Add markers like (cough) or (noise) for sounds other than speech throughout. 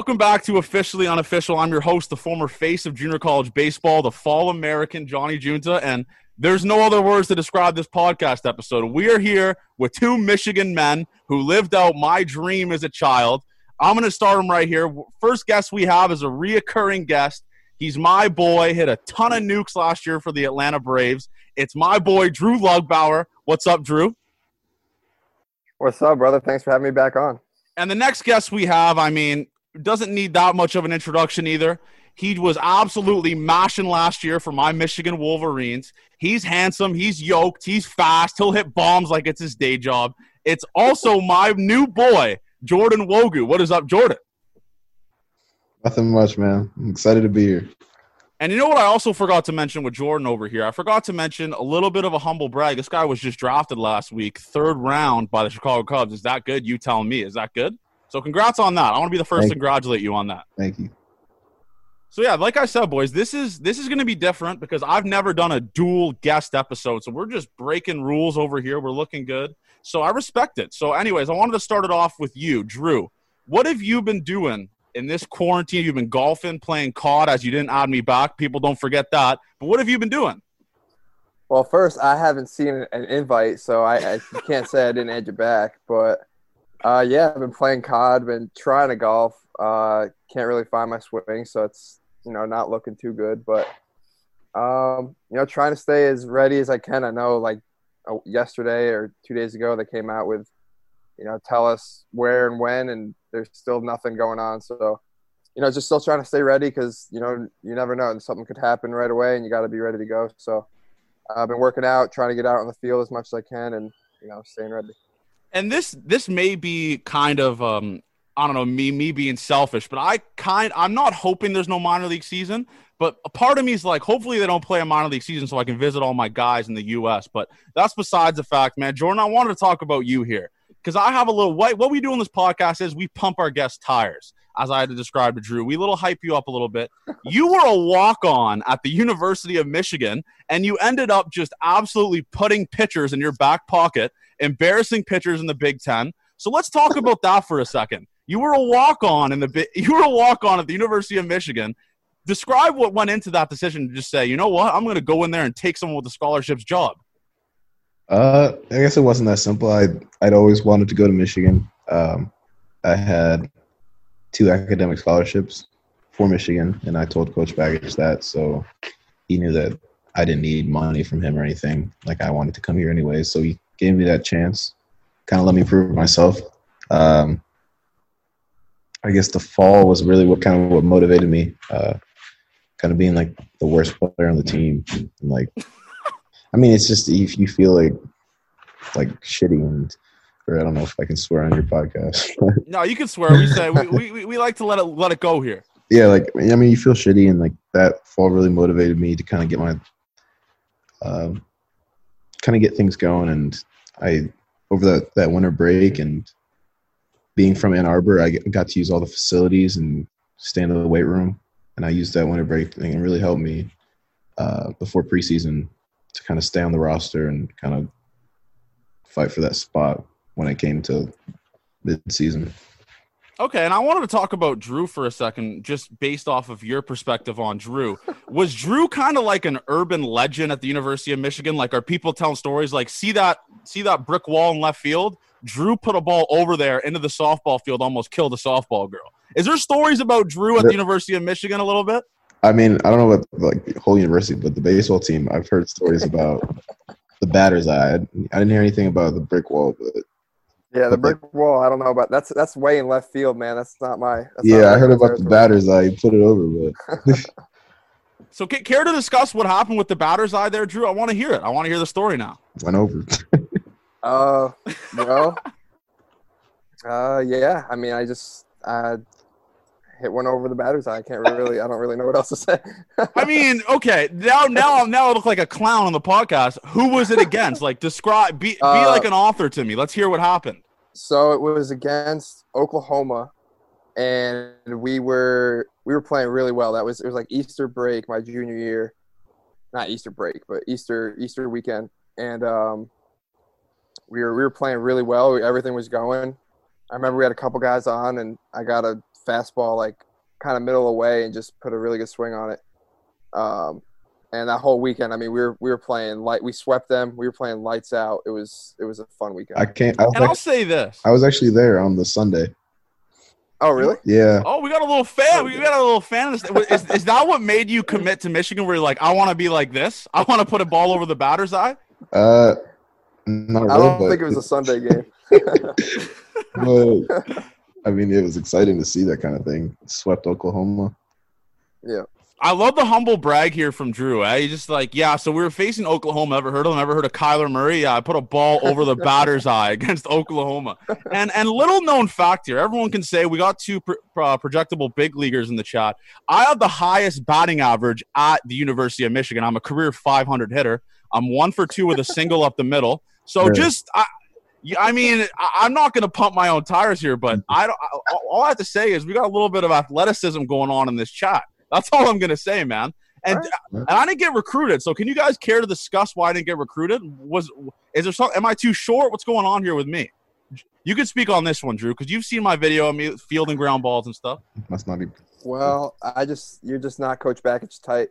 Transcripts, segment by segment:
Welcome back to Officially Unofficial. I'm your host, the former face of junior college baseball, the fall American, Johnny Junta, and there's no other words to describe this podcast episode. We are here with two Michigan men who lived out my dream as a child. I'm going to start them right here. First guest we have is a reoccurring guest. He's my boy, hit a ton of nukes last year for the Atlanta Braves. It's my boy, Drew Lugbauer. What's up, Drew? What's up, brother? Thanks for having me back on. And the next guest we have, I mean, doesn't need that much of an introduction either. He was absolutely mashing last year for my Michigan Wolverines. He's handsome, he's yoked, he's fast, he'll hit bombs like it's his day job. It's also my new boy, Jordan Nwogu. What is up, Jordan? Nothing much, man. I'm excited to be here. And you know what I also forgot to mention with Jordan over here? I forgot to mention a little bit of a humble brag. This guy was just drafted last week, third round by the Chicago Cubs. Is that good? You tell me. Is that good? So congrats on that. I want to be the first Thank to congratulate you on that. Thank you. So yeah, like I said, boys, this is this is going to be different because I've never done a dual guest episode. So we're just breaking rules over here. We're looking good. So I respect it. So anyways, I wanted to start it off with you, Drew. What have you been doing in this quarantine? You've been golfing, playing COD as you didn't add me back. People don't forget that. But what have you been doing? Well, first, I haven't seen an invite, so I, I can't say I didn't add you back. But uh, yeah, I've been playing COD, been trying to golf. Uh, can't really find my swing, so it's you know not looking too good. But um, you know, trying to stay as ready as I can. I know like uh, yesterday or two days ago they came out with you know tell us where and when, and there's still nothing going on. So you know, just still trying to stay ready because you know you never know, and something could happen right away, and you got to be ready to go. So I've been working out, trying to get out on the field as much as I can, and you know, staying ready. And this this may be kind of um, I don't know me me being selfish, but I kind I'm not hoping there's no minor league season. But a part of me is like, hopefully they don't play a minor league season so I can visit all my guys in the U.S. But that's besides the fact, man. Jordan, I wanted to talk about you here because I have a little what what we do on this podcast is we pump our guests tires, as I had to describe to Drew. We little hype you up a little bit. (laughs) You were a walk on at the University of Michigan, and you ended up just absolutely putting pitchers in your back pocket, embarrassing pitchers in the Big Ten. So let's talk about that for a second. You were a walk on in the (laughs) you were a walk on at the University of Michigan. Describe what went into that decision to just say, you know what, I'm going to go in there and take someone with a scholarship's job. Uh, I guess it wasn't that simple. I I'd always wanted to go to Michigan. Um, I had two academic scholarships for Michigan, and I told Coach Bakich that, so he knew that I didn't need money from him or anything. Like I wanted to come here anyway, so he gave me that chance. Kind of let me prove myself. Um, I guess the fall was really what kind of what motivated me. Uh, kind of being like the worst player on the team, and like I mean, it's just if you feel like like shitty and or I don't know if I can swear on your podcast. (laughs) No, you can swear. We say we, we, we like to let it let it go here. yeah, like I mean, you feel shitty, and like that fall really motivated me to kind of get my, um, kind of get things going. And I over that that winter break and being from Ann Arbor, I got to use all the facilities and stay in the weight room, and I used that winter break thing and really helped me uh, before preseason to kind of stay on the roster and kind of fight for that spot when it came to mid-season. Okay, and I wanted to talk about Drew for a second, just based off of your perspective on Drew. (laughs) Was Drew kind of like an urban legend at the University of Michigan? Like, are people telling stories like, see that, see that brick wall in left field? Drew put a ball over there into the softball field, almost killed a softball girl. Is there stories about Drew at the University of Michigan a little bit? I mean, I don't know about like the whole university, but the baseball team, I've heard stories about (laughs) the batter's eye. I didn't hear anything about the brick wall, but Yeah, the brick wall. I don't know about that's that's way in left field, man. That's not my. That's not yeah, my I heard about the batter's eye. You put it over, but (laughs) (laughs) So, ca- care to discuss what happened with the batter's eye there, Drew? I want to hear it. I want to hear the story now. went over. (laughs) Uh, you know, uh, yeah. I mean, I just I hit one over the batter's eye. I can't really. I don't really know what else to say. (laughs) I mean, okay, now now now I look like a clown on the podcast. Who was it against? Like, describe, be, be Uh, like an author to me. Let's hear what happened. so it was against Oklahoma, and we were we were playing really well. That was it was like Easter break my junior year, not Easter break, but Easter Easter weekend, and um, we were we were playing really well. Everything was going, I remember we had a couple guys on, and I got a fastball like kind of middle away and just put a really good swing on it. Um, and that whole weekend, I mean, we were we were playing light. We swept them. We were playing lights out. It was it was a fun weekend. I can't. I was, And I'll say this. I was actually there on the Sunday. oh, really? Yeah. Oh, we got a little fan. We got a little fan. Is, is that what made you commit to Michigan? Where you're like, I want to be like this. I want to put a ball over the batter's eye. Uh, not really. I don't but think it was a Sunday (laughs) game. (laughs) but, I mean, it was exciting to see that kind of thing. Swept Oklahoma. yeah. I love the humble brag here from Drew. Eh? He's just like, yeah. So we were facing Oklahoma. Ever heard of them? Ever heard of Kyler Murray? Yeah, I put a ball over the batter's (laughs) eye against Oklahoma. And and little known fact here, everyone can say we got two pro- uh, projectable big leaguers in the chat. I have the highest batting average at the University of Michigan. I'm a career 500 hitter. I'm one for two with a single up the middle. So Sure. just. I, yeah, I mean, I- I'm not going to pump my own tires here, but I don't. All I have to say is we got a little bit of athleticism going on in this chat. That's all I'm gonna say, man. And All and I didn't get recruited. So can you guys care to discuss why I didn't get recruited? Was is there some? Am I too short? What's going on here with me? You could speak on this one, Drew, because you've seen my video of me fielding ground balls and stuff. Must not be. Well, I just you're just not Coach Bakich tight.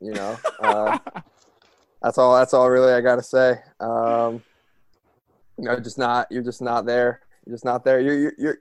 You know. Uh, (laughs) that's all. That's all. Really, I gotta say. Um, you know, just not. You're just not there. You're just not there. You're you're, you're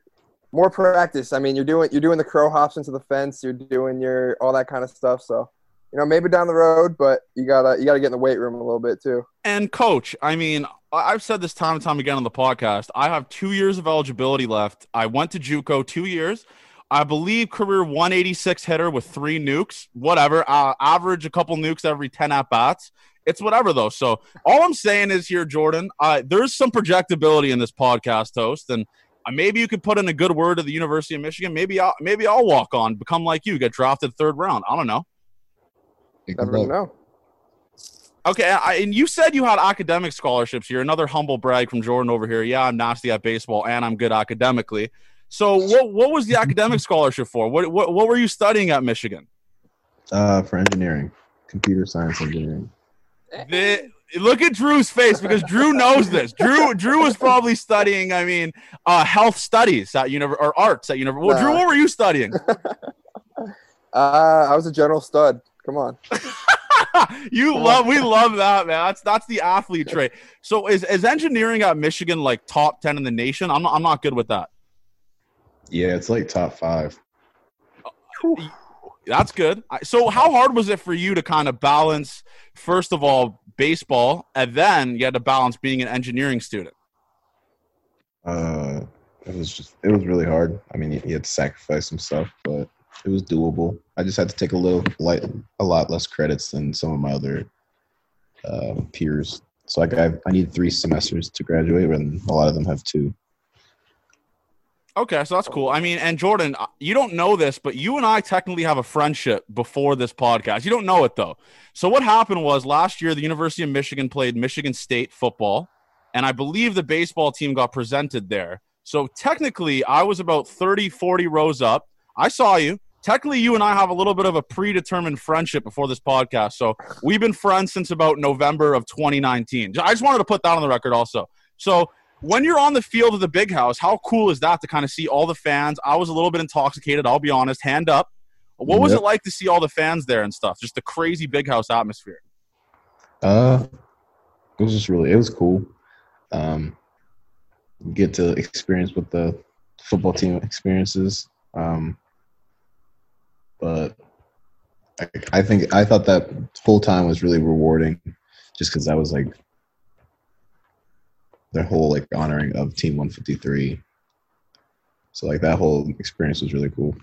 more practice. I mean, you're doing you're doing the crow hops into the fence. You're doing your all that kind of stuff. So, you know, maybe down the road, but you gotta you gotta get in the weight room a little bit too. And coach, I mean, I've said this time and time again on the podcast. I have two years of eligibility left. I went to JUCO two years. I believe career 186 hitter with three nukes, whatever. Uh, average a couple nukes every 10 at bats. It's whatever though. So all I'm saying is here, Jordan, uh, there's some projectability in this podcast host, and uh, maybe you could put in a good word to the University of Michigan. Maybe I'll maybe I'll walk on, become like you, get drafted third round. I don't know. Never know. Okay, I, and you said you had academic scholarships here. Another humble brag from Jordan over here. Yeah, I'm nasty at baseball and I'm good academically. So, what what was the academic (laughs) scholarship for? What what what were you studying at Michigan? Uh, for engineering, computer science engineering. The, look at Drew's face because Drew knows this. Drew Drew was probably studying. I mean, uh, health studies at univer or arts at university. Well, Drew, what were you studying? (laughs) Uh, I was a general stud. Come on. (laughs) you love we love that man. That's that's the athlete trait. So, is is engineering at Michigan like top ten in the nation? I'm not, I'm not good with that. Yeah, it's like top five. That's good. So, how hard was it for you to kind of balance, first of all, baseball, and then you had to balance being an engineering student? Uh, it was just it was really hard. I mean, you, you had to sacrifice some stuff, but it was doable. I just had to take a little light, a lot less credits than some of my other uh, peers. So like I, I need three semesters to graduate, and a lot of them have two. Okay, so that's cool. I mean, and Jordan, uh, you don't know this, but you and I technically have a friendship before this podcast. You don't know it though. So what happened was last year the University of Michigan played Michigan State football, and I believe the baseball team got presented there. So technically, I was about 30, 40 rows up. I saw you. Technically, you and I have a little bit of a predetermined friendship before this podcast. So we've been friends since about November of 2019. I just wanted to put that on the record also. So when you're on the field of the big house, how cool is that to kind of see all the fans? I was a little bit intoxicated, I'll be honest, hand up. What was Yep. it like to see all the fans there and stuff? Just the crazy big house atmosphere. Uh, it was just really it was cool. Um, get to experience what the football team experiences. Um, but I, I think I thought that whole time was really rewarding, just because that was like their whole like honoring of Team 153. So like that whole experience was really cool.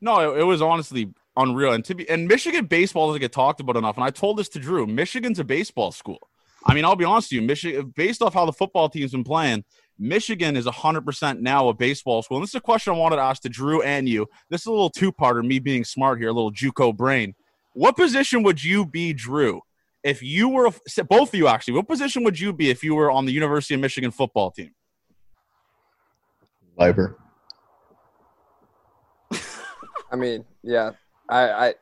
No, it, it was honestly unreal. And to be and Michigan baseball doesn't get talked about enough. And I told this to Drew. Michigan's a baseball school. I mean, I'll be honest with you, Michigan based off how the football team's been playing, Michigan is 100% now a baseball school. And this is a question I wanted to ask to Drew and you. This is a little two-parter, me being smart here, a little JUCO brain. What position would you be, Drew, if you were both of you actually? What position would you be if you were on the University of Michigan football team? Liber. I mean, yeah, I, I,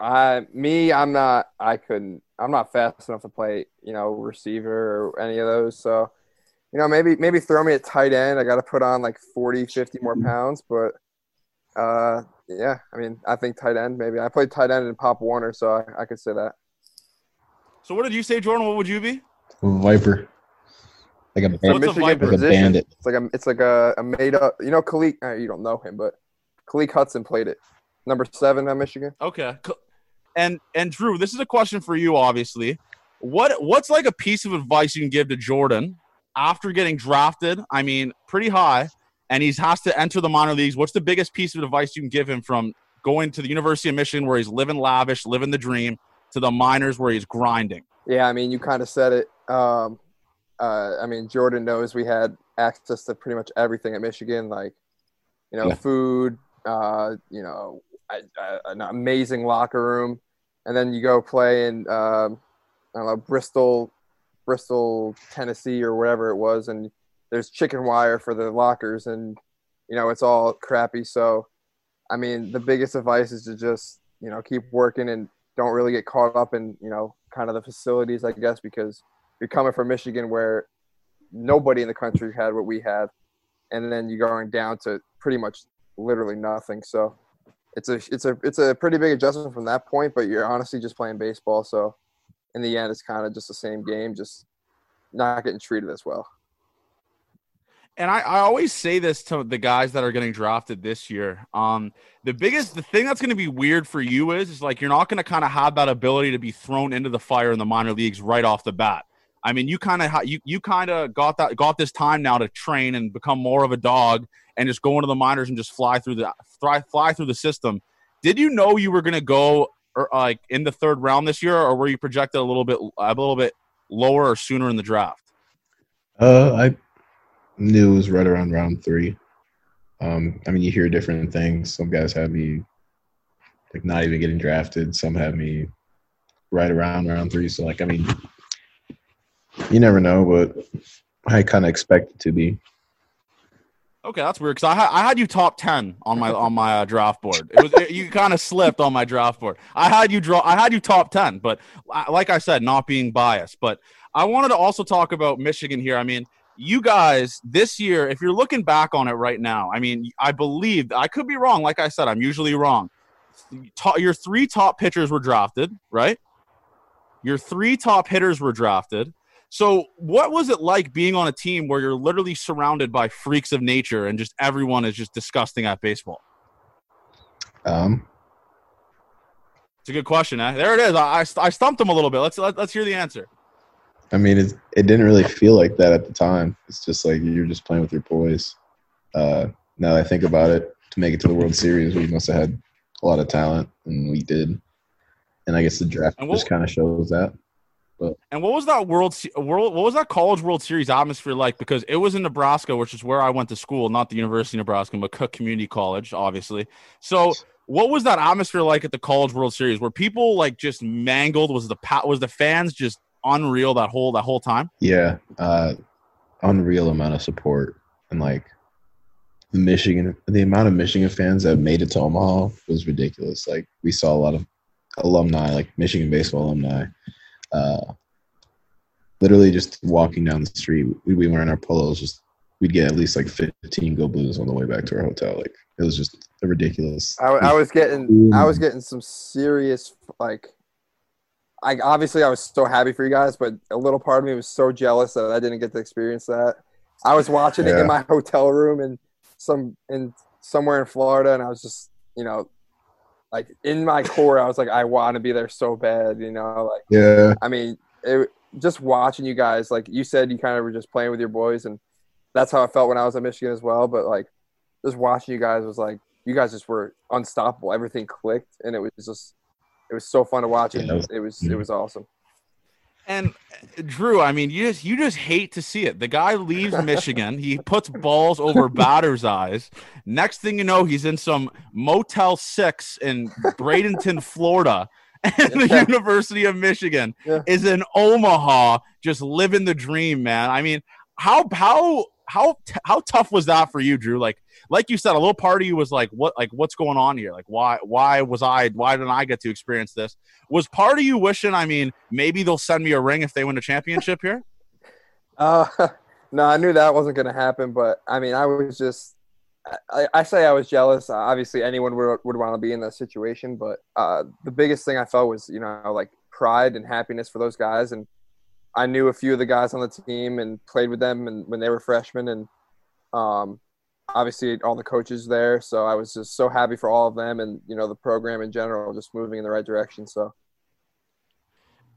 I, me, I'm not. I couldn't. I'm not fast enough to play. You know, receiver or any of those. So, you know, maybe maybe throw me at tight end. I got to put on like 40, 50 more pounds, but uh, yeah, I mean, I think tight end maybe. I played tight end in Pop Warner, so I, I could say that. So what did you say, Jordan? What would you be? Viper. Like a, So ban- a Michigan Viper? like a position. bandit. It's like a it's like a, a made up. You know, Khaleke. Uh, you don't know him, but Khaleke Hudson played it. Number seven at Michigan. Okay. And and Drew, this is a question for you, obviously. What what's like a piece of advice you can give to Jordan after getting drafted? I mean, pretty high, and he has to enter the minor leagues. What's the biggest piece of advice you can give him from going to the University of Michigan, where he's living lavish, living the dream, to the minors where he's grinding? Yeah, I mean, you kind of said it. Um, uh, I mean, Jordan knows we had access to pretty much everything at Michigan, like you know, Yeah. food, uh, you know, I, I, an amazing locker room, and then you go play in um, I don't know Bristol, Bristol, Tennessee, or wherever it was, and there's chicken wire for the lockers, and you know, it's all crappy. So, I mean, the biggest advice is to just you know keep working and don't really get caught up in you know kind of the facilities, I guess, because you're coming from Michigan where nobody in the country had what we had, and then you're going down to pretty much literally nothing. So it's a it's a it's a pretty big adjustment from that point. But you're honestly just playing baseball, so in the end, it's kind of just the same game, just not getting treated as well. And I, I always say this to the guys that are getting drafted this year. Um, the biggest, the thing that's going to be weird for you is, is like you're not going to kind of have that ability to be thrown into the fire in the minor leagues right off the bat. I mean, you kind of you you kind of got that got this time now to train and become more of a dog and just go into the minors and just fly through the fly, fly through the system. Did you know you were going to go or like in the third round this year, or were you projected a little bit a little bit lower or sooner in the draft? Uh, I was right around round three. Um, I mean, you hear different things. Some guys have me like not even getting drafted. Some have me right around round three. So, like, I mean, you never know, but I kind of expect it to be. Okay, that's weird because I, ha- I had you top ten on my on my uh, draft board. It was it- you kind of slipped on my draft board. I had you draw. I had you top ten, but like I said, not being biased. But I wanted to also talk about Michigan here. I mean, you guys this year, if you're looking back on it right now, I mean, I believe I could be wrong. Like I said, I'm usually wrong. Your three top pitchers were drafted, right? Your three top hitters were drafted. So, what was it like being on a team where you're literally surrounded by freaks of nature and just everyone is just disgusting at baseball? Um, It's a good question. Eh? There it is. I, I, I stumped him a little bit. Let's let, let's hear the answer. I mean, it it didn't really feel like that at the time. It's just like you're just playing with your boys. Uh, now that I think about it, to make it to the World Series, we must have had a lot of talent, and we did. And I guess the draft what- just kind of shows that. But. And what was that world world? What was that college World Series atmosphere like? Because it was in Nebraska, which is where I went to school, not the University of Nebraska, but Cook Community College, obviously. So, what was that atmosphere like at the College World Series? Were people like just mangled? Was the was the fans just unreal that whole that whole time? Yeah, uh, unreal amount of support and like the Michigan, the amount of Michigan fans that made it to Omaha was ridiculous. Like we saw a lot of alumni, like Michigan baseball alumni, uh, literally just walking down the street. We, we were in our polos, just we'd get at least like 15 Go Blues on the way back to our hotel. Like it was just ridiculous. I, I was getting I was getting some serious like I obviously I was so happy for you guys, but a little part of me was so jealous that I didn't get to experience that. I was watching it in my (laughs) hotel room in some in somewhere in Florida and I was just, you know, like in my core I was like I want to be there so bad, you know, like yeah, I mean, it, just watching you guys, like you said, you kind of were just playing with your boys, and that's how I felt when I was at Michigan as well. But like, just watching you guys was like, you guys just were unstoppable. Everything clicked, and it was just, it was so fun to watch. Yeah, and that was- it was, it was awesome. And uh, Drew, I mean, you just you just hate to see it. The guy leaves Michigan. he puts balls over (laughs) batters' eyes. Next thing you know, he's in some Motel Six in Bradenton, Florida. (laughs) And the Yeah. University of Michigan Yeah. is in Omaha, just living the dream, man. I mean, how how how t- how tough was that for you, Drew? Like like you said, a little part of you was like, what like what's going on here? Like why why was I why didn't I get to experience this? Was part of you wishing, I mean, maybe they'll send me a ring if they win a championship here? (laughs) Uh, (laughs) no, I knew that wasn't going to happen, but I mean, I was just. I, I say I was jealous. Uh, obviously, anyone would, would want to be in that situation, but uh, the biggest thing I felt was, you know, like pride and happiness for those guys. And I knew a few of the guys on the team and played with them and when they were freshmen, and um, obviously all the coaches there. So I was just so happy for all of them and you know the program in general just moving in the right direction. So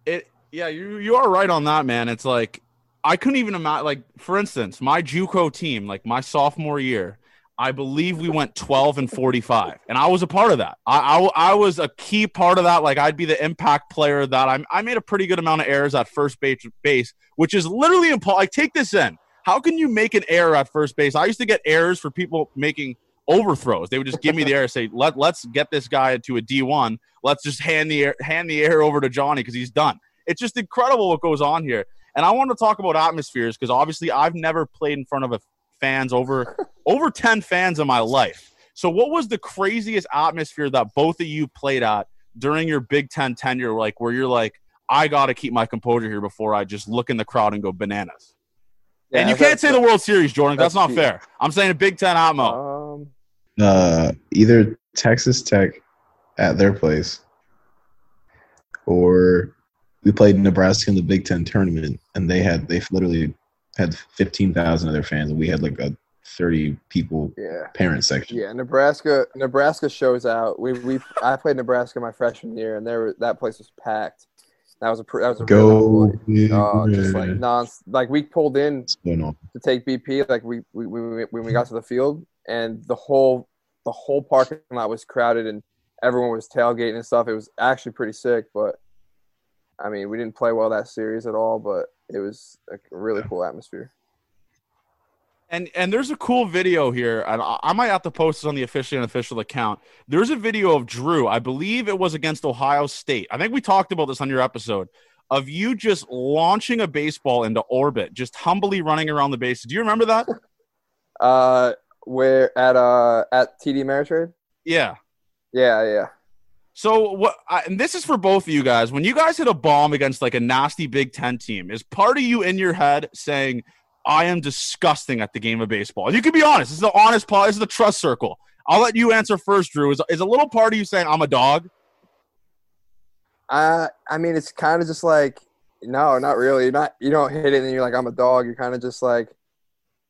it yeah, you you are right on that, man. It's like I couldn't even imagine. Like for instance, my JUCO team, like my sophomore year, I believe we went 12 and 45, and I was a part of that. I, I, I was a key part of that. Like I'd be the impact player that I I made a pretty good amount of errors at first base, base which is literally impossible. Like take this in. How can you make an error at first base? I used to get errors for people making overthrows. They would just give me the error, say, "Let let's get this guy to a D one. Let's just hand the hand the air over to Johnny because he's done." It's just incredible what goes on here. And I want to talk about atmospheres because obviously I've never played in front of a fans over over 10 fans in my life. So what was the craziest atmosphere that both of you played at during your Big 10 tenure like where you're like I got to keep my composure here before I just look in the crowd and go bananas. Yeah, and you can't say the World Series, Jordan. That's, that's not fair. I'm saying a Big 10 Atmo. Um, uh either Texas Tech at their place or we played Nebraska in the Big Ten tournament, and they had they literally had fifteen thousand of their fans, and we had like a thirty people yeah. parent section. Yeah, Nebraska Nebraska shows out. We we I played Nebraska my freshman year, and there that place was packed. That was a that was a go just like non like we pulled in to take BP like we, we, we when we got to the field and the whole the whole parking lot was crowded and everyone was tailgating and stuff. It was actually pretty sick, but I mean, we didn't play well that series at all, but it was a really cool atmosphere. And and there's a cool video here, and I might have to post this on the officially unofficial account. There's a video of Drew. I believe it was against Ohio State. I think we talked about this on your episode of you just launching a baseball into orbit, just humbly running around the base. Do you remember that? (laughs) Uh, where at uh at TD Ameritrade? Yeah. Yeah, yeah. So what? I, and this is for both of you guys. When you guys hit a bomb against like a nasty Big Ten team, is part of you in your head saying, "I am disgusting at the game of baseball"? You can be honest. This is the honest part. This is the trust circle. I'll let you answer first, Drew. Is is a little part of you saying, "I'm a dog"? Uh, I mean, it's kind of just like, no, not really. You're not you don't hit it and you're like, "I'm a dog." You're kind of just like,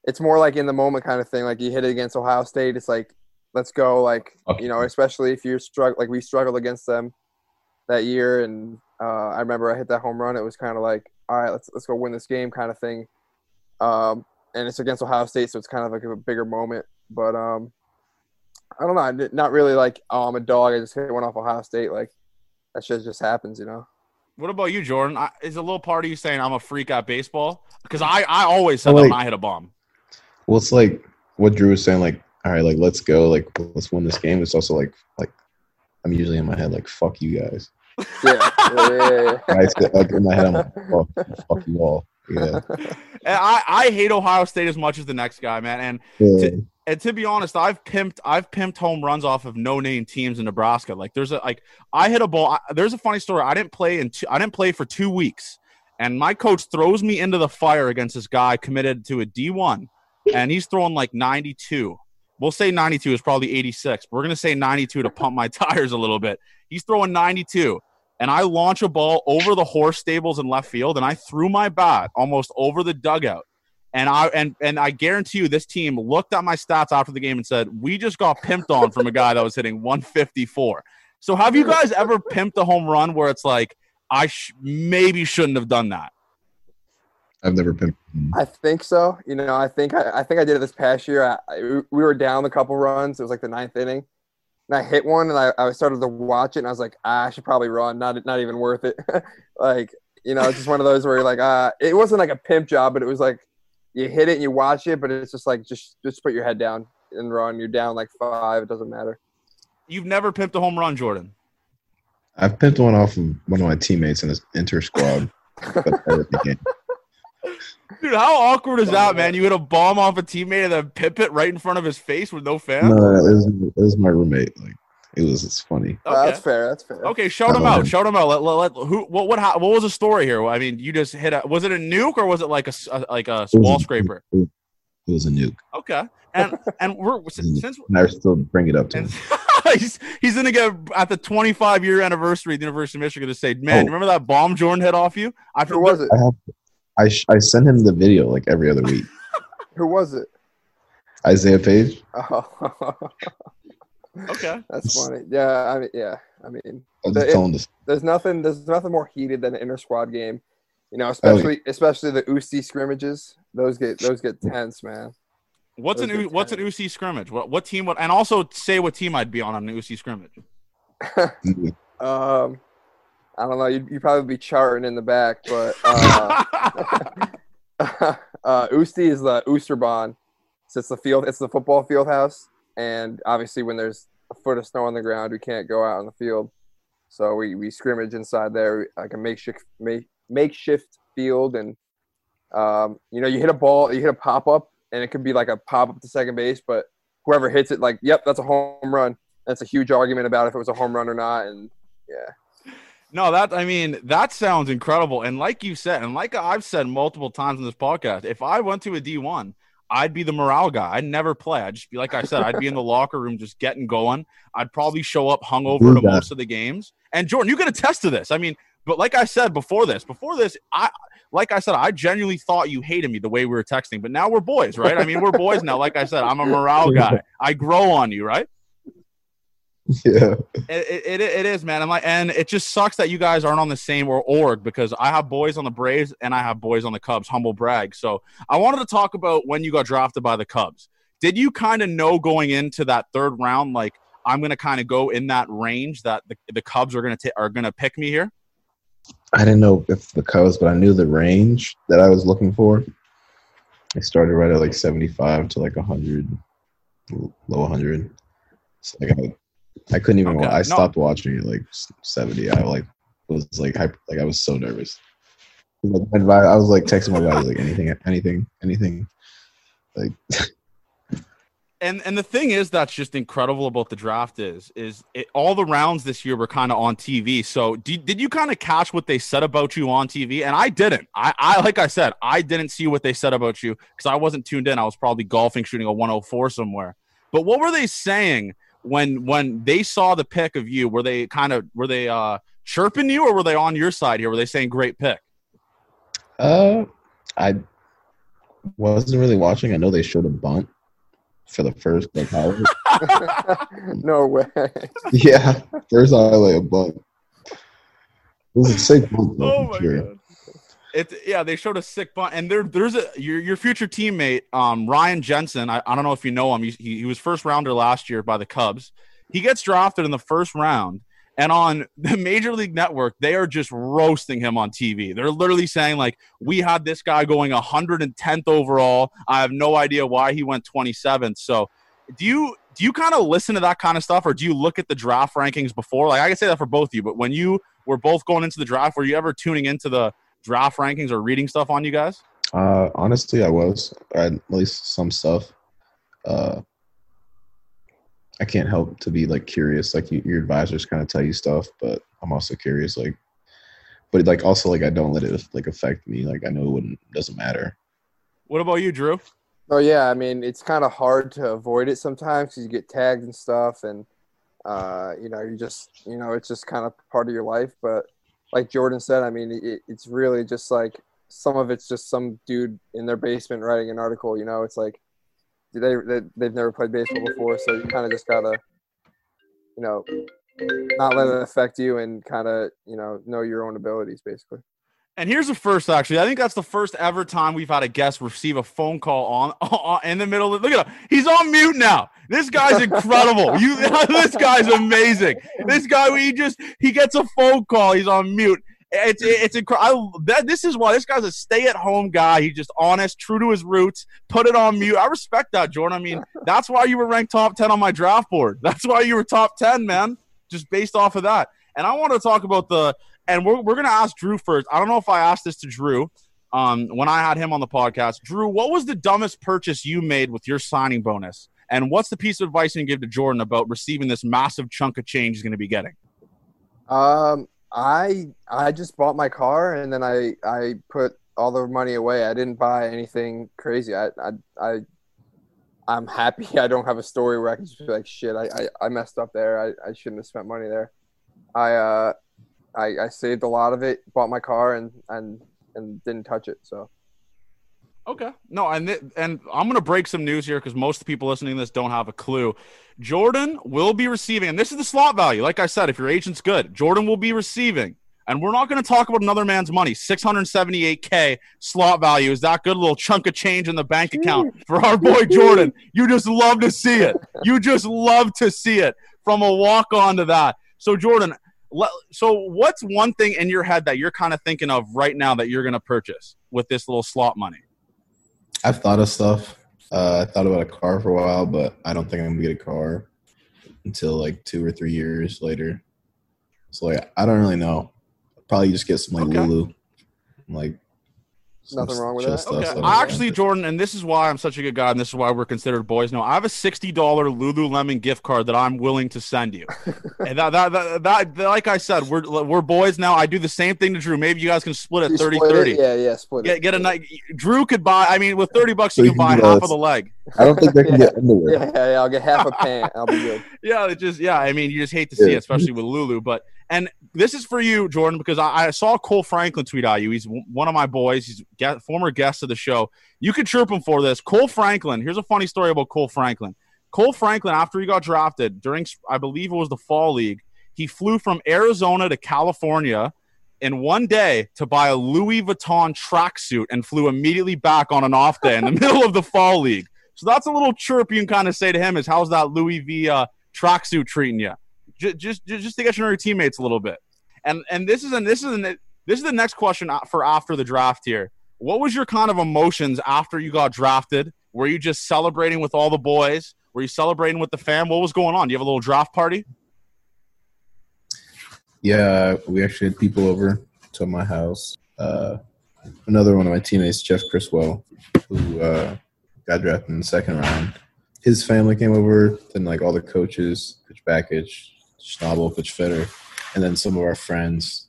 it's more like in the moment kind of thing. Like you hit it against Ohio State. It's like let's go. Like okay. you know, especially if you're struggle like we struggled against them that year, and uh, I remember I hit that home run. It was kind of like, all right, let's let's go win this game, kind of thing. Um, and it's against Ohio State, so it's kind of like a bigger moment. But um, I don't know, not really like, oh, I'm a dog. I just hit one off Ohio State. Like that shit just happens, you know. What about you, Jordan? I, is a little part of you saying I'm a freak at baseball? Because I, I always said like, that when I hit a bomb. Well, it's like what Drew was saying. Like all right, like let's go, like let's win this game. It's also like like I'm usually in my head like fuck you guys. Yeah, yeah, yeah, yeah. I sit, like in my head, I'm like fuck, fuck you all. Yeah. And I I hate Ohio State as much as the next guy, man. And yeah. to, and to be honest, I've pimped I've pimped home runs off of no name teams in Nebraska. Like there's a like I hit a ball. I, there's a funny story. I didn't play in two, I didn't play for two weeks, and my coach throws me into the fire against this guy committed to a D1, and he's throwing like 92 We'll say 92 is probably 86. We're going to say 92 to pump my (laughs) tires a little bit. He's throwing 92. And I launch a ball over the horse stables in left field, and I threw my bat almost over the dugout. And I and and I guarantee you, this team looked at my stats after the game and said, "We just got pimped on from a guy that was hitting 154." So, have you guys ever pimped a home run where it's like, I sh- maybe shouldn't have done that? I've never been. I think so. You know, I think I, I think I did it this past year. I, I, we were down a couple runs. It was like the ninth inning, and I hit one, and I, I started to watch it, and I was like, ah, I should probably run. Not not even worth it. (laughs) like you know, it's just one of those where you're like, ah, it wasn't like a pimp job, but it was like you hit it and you watch it, but it's just like just just put your head down and run. You're down like five. It doesn't matter. You've never pimped a home run, Jordan. I've pimped one off of one of my teammates in his inter squad. (laughs) Dude, how awkward is that, man? You hit a bomb off a teammate and then pip it right in front of his face with no fans. No, it was, it was my roommate. Like, it was it's funny. Uh, that's fair. That's fair. Okay, shout him out. Shout him out. Let, let, let- who? What? What? hap- What was the story here? I mean, you just hit a. Was it a nuke or was it like a, s- a- like a wall a- scraper? It was a nuke. Okay, and and we're (laughs) since since- And I still bring it up to and him. (laughs) he's he's gonna get at the 25 year anniversary of the University of Michigan to say, man, Oh. remember that bomb Jordan hit off you? I Who was it? I have I sh- I send him the video like every other week. (laughs) Who was it? Isaiah Paige. Oh, Okay. (laughs) that's funny. Yeah, I mean, yeah, I mean, The- just told him this. there's nothing, there's nothing more heated than an inter squad game. You know, Oh, especially, especially the UC scrimmages. Those get, those get tense, man. What's an Those are U- what's an tight. UC scrimmage? What what team? Would, and also say what team I'd be on on an UC scrimmage. (laughs) Um, I don't know. You'd, you'd probably be charting in the back, but uh, (laughs) uh, Usti is the Oosterbaan. So it's the field. It's the football field house, and obviously, when there's a foot of snow on the ground, we can't go out on the field. So we, we scrimmage inside there, like a makeshift make, makeshift field, and um, you know, you hit a ball, you hit a pop up, and it could be like a pop up to second base, but whoever hits it, like, yep, that's a home run. That's a huge argument about if it was a home run or not, and yeah. No, that I mean that sounds incredible. And like you said, and like I've said multiple times in this podcast, if I went to a D one, I'd be the morale guy. I'd never play. I'd just be like I said, I'd be in the (laughs) locker room just getting going. I'd probably show up hungover to most of the games. And Jordan, you can attest to this. I mean, but like I said before this, before this, I like I said, I genuinely thought you hated me the way we were texting, but now we're boys, right? I mean, we're boys now. Like I said, I'm a morale (laughs) guy. I grow on you, right? (laughs) Yeah. It, it, it is, man. I'm like, and it just sucks that you guys aren't on the same or org because I have boys on the Braves and I have boys on the Cubs. Humble brag. So I wanted to talk about when you got drafted by the Cubs. Did you kind of know going into that third round, like I'm going to kind of go in that range that the, the Cubs are going to are going to pick me here? I didn't know if the Cubs, but I knew the range that I was looking for. I started right at like 75 to like 100, low 100. So I I, I couldn't even. Okay, I no. stopped watching it like 70. I like was like hyper, like I was so nervous. Like, I was like texting my guys like anything, anything, anything. Like (laughs) and and the thing is that's just incredible about the draft is is it, all the rounds this year were kind of on TV. So did, did you kind of catch what they said about you on TV? And I didn't. I, I like I said, I didn't see what they said about you because I wasn't tuned in. I was probably golfing, shooting a 104 somewhere. But what were they saying when when they saw the pick of you? Were they kind of were they uh chirping you or were they on your side here? Were they saying great pick? uh, I wasn't really watching. I know they showed a bunt for the first like highlight. (laughs) (laughs) no way. yeah, first highlight a bunt. It was a sick bunt though, Oh my sure. god. It yeah, they showed a sick bunt, and there there's a your your future teammate, um, Ryan Jensen. I, I don't know if you know him. He, he he was first rounder last year by the Cubs. He gets drafted in the first round, and on (laughs) the Major League Network, they are just roasting him on TV. They're literally saying like, "We had this guy going 110th overall. I have no idea why he went 27th." So, do you do you kind of listen to that kind of stuff, or do you look at the draft rankings before? Like I can say that for both of you, but when you were both going into the draft, were you ever tuning into the draft rankings or reading stuff on you guys? Uh, honestly, I was I at least some stuff. Uh, I can't help to be like curious. Like you, your advisors kind of tell you stuff, but I'm also curious. Like, but like also like I don't let it like affect me. Like I know it wouldn't doesn't matter. What about you, Drew? Oh yeah, I mean it's kind of hard to avoid it sometimes because you get tagged and stuff, and uh, you know you just you know it's just kind of part of your life. But like Jordan said, I mean it, it's really just like some of it's just some dude in their basement writing an article. You know, it's like they, they they've never played baseball before, so you kind of just gotta you know not let it affect you and kind of you know know your own abilities basically. And here's the first, actually. I think that's the first ever time we've had a guest receive a phone call on, (laughs) on in the middle. Of, look at him. He's on mute now. This guy's incredible. You, (laughs) this guy's amazing. This guy, he just he gets a phone call. He's on mute. It's it's incredible. This is why this guy's a stay-at-home guy. He's just honest, true to his roots. Put it on mute. I respect that, Jordan. I mean, that's why you were ranked top ten on my draft board. (laughs) That's why you were top ten, man. Just based off of that. And I want to talk about the and we're, we're gonna ask Drew first. I don't know if I asked this to Drew um, when I had him on the podcast. Drew, what was the dumbest purchase you made with your signing bonus? And what's the piece of advice you can give to Jordan about receiving this massive chunk of change he's going to be getting? Um, I I just bought my car and then I I put all the money away. I didn't buy anything crazy. I I, I I'm happy (laughs) I don't have a story where I can just be like, shit, I, I, I messed up there. I, I shouldn't have spent money there. I uh I, I saved a lot of it, bought my car and and and didn't touch it. So Okay. No, and th- and I'm going to break some news here because most people listening to this don't have a clue. Jordan will be receiving, and this is the slot value. Like I said, if your agent's good, Jordan will be receiving. And we're not going to talk about another man's money. 678K slot value is that good little chunk of change in the bank account (laughs) for our boy Jordan. You just love to see it. You just love to see it from a walk on to that. So, Jordan, so what's one thing in your head that you're kind of thinking of right now that you're going to purchase with this little slot money? I've thought of stuff. Uh, I thought about a car for a while, but I don't think I'm gonna get a car until like two or three years later. So like, I don't really know. I'll probably just get some like okay. Lulu, like Nothing wrong with that. Okay. Actually, Jordan, and this is why I'm such a good guy, and this is why we're considered boys now. I have a $60 Lululemon gift card that I'm willing to send you. (laughs) and that, that, that, that, like I said, we're we're boys now. I do the same thing to Drew. Maybe you guys can split it 30 30. Yeah, yeah, split get, it. Get a night. Drew could buy, I mean, with 30 bucks, you can buy half of the leg. I don't think they can (laughs) yeah. get underwear. Yeah, yeah, yeah, I'll get half a pant. I'll be good. (laughs) yeah, it just, yeah, I mean, you just hate to see it, especially with Lulu. But, and this is for you, Jordan, because I, I, saw Cole Franklin tweet at you. He's one of my boys. He's a former guest of the show. You could chirp him for this. Cole Franklin. Here's a funny story about Cole Franklin. Cole Franklin, after he got drafted during, I believe it was the fall league, he flew from Arizona to California in one day to buy a Louis Vuitton tracksuit and flew immediately back on an off day in the (laughs) middle of the fall league. So that's a little chirp you can kind of say to him is how's that Louis V uh, tracksuit treating you? Just, just, just to get to know your teammates a little bit. And and this is and this is an, this is the next question for after the draft here. What was your kind of emotions after you got drafted? Were you just celebrating with all the boys? Were you celebrating with the fam? What was going on? Do you have a little draft party? Yeah, we actually had people over to my house. Uh, another one of my teammates, Jeff Criswell, who uh, got drafted in the second round. His family came over, then like all the coaches, Coach Bakich, Schnabel, Coach Fetter, and then some of our friends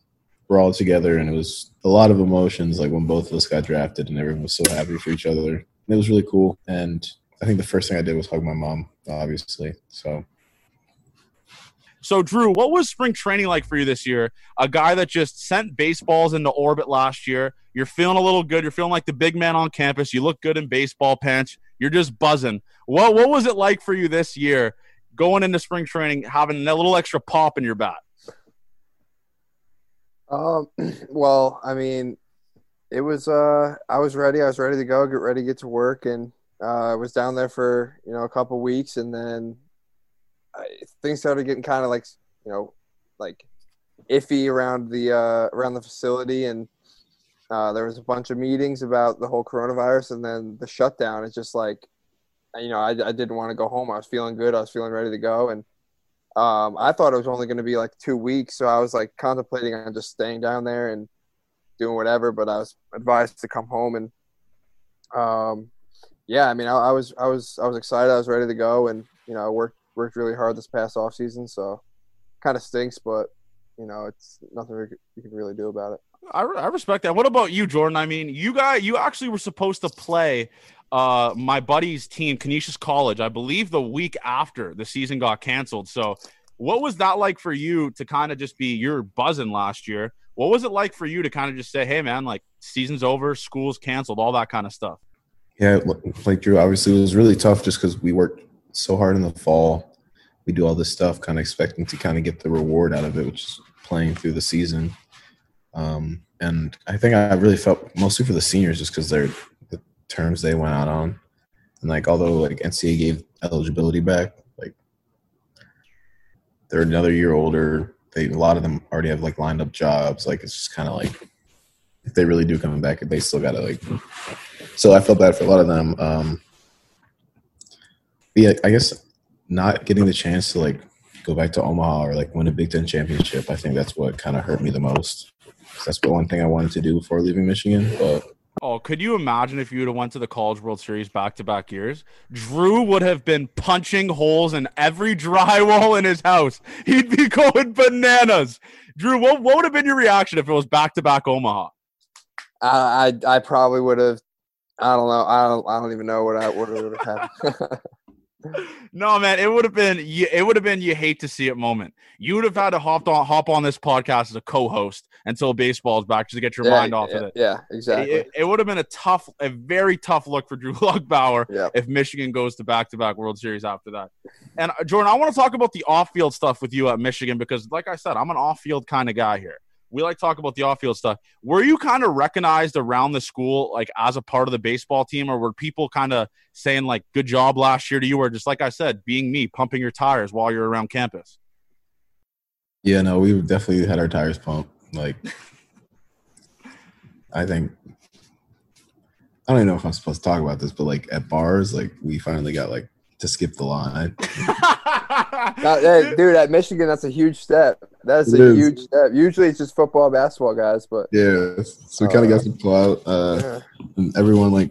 were all together, and it was a lot of emotions. Like when both of us got drafted, and everyone was so happy for each other. And it was really cool. And I think the first thing I did was hug my mom, obviously. So so, Drew, what was spring training like for you this year? A guy that just sent baseballs into orbit last year. You're feeling a little good. You're feeling like the big man on campus. You look good in baseball pants. You're just buzzing. What What was it like for you this year, going into spring training, having a little extra pop in your bat? Um. (clears throat) Well, I mean, it was. Uh, I was ready. I was ready to go. Get ready to get to work, and uh, I was down there for you know a couple weeks, and then I, things started getting kind of like you know like iffy around the uh, around the facility, and uh, there was a bunch of meetings about the whole coronavirus, and then the shutdown. It's just like you know I, I didn't want to go home. I was feeling good. I was feeling ready to go, and um, I thought it was only going to be like two weeks, so I was like contemplating on just staying down there and doing whatever. But I was advised to come home, and um, yeah, I mean, I, I was I was I was excited. I was ready to go, and you know, I worked worked really hard this past off season, so kind of stinks, but you know, it's nothing you can really do about it. I, I respect that. What about you, Jordan? I mean, you got you actually were supposed to play uh, my buddy's team, Canisius College, I believe the week after the season got canceled. So, what was that like for you to kind of just be you're buzzing last year? What was it like for you to kind of just say, "Hey, man, like season's over, school's canceled, all that kind of stuff"? Yeah, like Drew, obviously it was really tough just because we worked so hard in the fall we do all this stuff, kind of expecting to kind of get the reward out of it, which is playing through the season. Um, and I think I really felt mostly for the seniors just because they're the terms they went out on, and like although like NCAA gave eligibility back, like they're another year older. They a lot of them already have like lined up jobs. Like it's just kind of like if they really do come back, they still gotta like. So I felt bad for a lot of them. Um, yeah, I guess not getting the chance to like go back to Omaha or like win a Big Ten championship, I think that's what kind of hurt me the most. That's the one thing I wanted to do before leaving Michigan, but Oh, could you imagine if you would have went to the College World Series back to back years? Drew would have been punching holes in every (laughs) drywall in his house. He'd be (laughs) going bananas. Drew, what, what would have been your reaction if it was back to back Omaha? I, I I probably would have. I don't know. I don't. I don't even know what I would have happened. (laughs) No, man, it would have been it would have been you hate to see it moment. You would have had to hop on hop on this podcast as a co-host until baseball is back just to get your yeah, mind off yeah, of it. Yeah, exactly. It, it would have been a tough, a very tough look for Drew (laughs) Lugbauer yeah. if Michigan goes to back-to-back World Series after that. And uh, Jordan, I want to talk about the off-field stuff with you at Michigan because, like I said, I'm an off-field kind of guy here. We like to talk about the off-field stuff. Were you kind of recognized around the school, like as a part of the baseball team, or were people kind of saying like "Good job last year" to you, or just like I said, being me, pumping your tires while you're around campus? Yeah, no, we definitely had our tires pumped. Like, (laughs) I think I don't even know if I'm supposed to talk about this, but like at bars, like we finally got like to skip the line. (laughs) Now, hey, dude, at Michigan, that's a huge step. That's It a is. huge step. Usually, it's just football, basketball guys, but Yeah, so we kind of got to pull out. Uh, yeah. and everyone like,